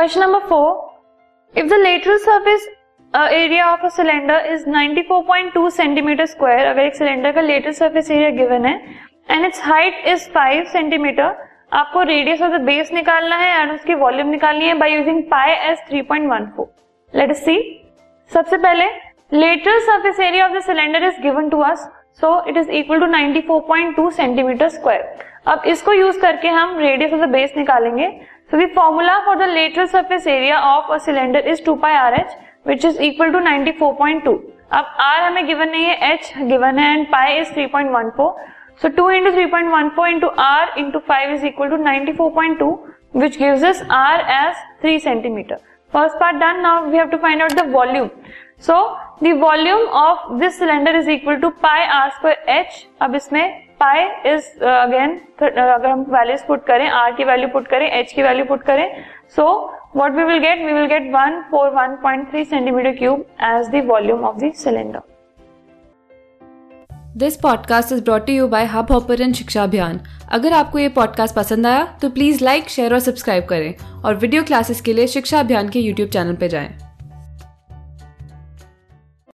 Number 4. If the lateral surface uh, area of a cylinder is 94.2 centimeter square, अगर एक cylinder का lateral surface area given है and its height is 5 centimetre आपको radius of the base निकालना है एंड उसकी वॉल्यूम निकालनी है by using pi as 3.14 let us see सबसे पहले lateral surface area of the cylinder is given to us so it is equal to 94.2 four centimetre square अब इसको यूज़ करके हम रेडियस ऑफ़ द बेस निकालेंगे। So the formula for the lateral surface area of a cylinder is two pi r h which is equal to 94.2 four two अब r हमें given नहीं है h given है and pi is 3.14 point one four so two into three point one four into r into five is equal to ninety four point two which gives r as three centimetre first part done now we have to find out the volume So, the volume of this cylinder is equal to pi R square H. अब इसमें पाई is again अगर हम values put करें are की value put करें H की value put करें so what we will get we will get one four one point three centimetre cube as the volume of the cylinder this podcast is brought you by Hub Hopper Shiksha Abhiyan अगर आपको ये podcast पसंद आया तो please like share और subscribe करें और video classes के लिए शिक्षा अभियान के यूट्यूब चैनल पर जाएँ।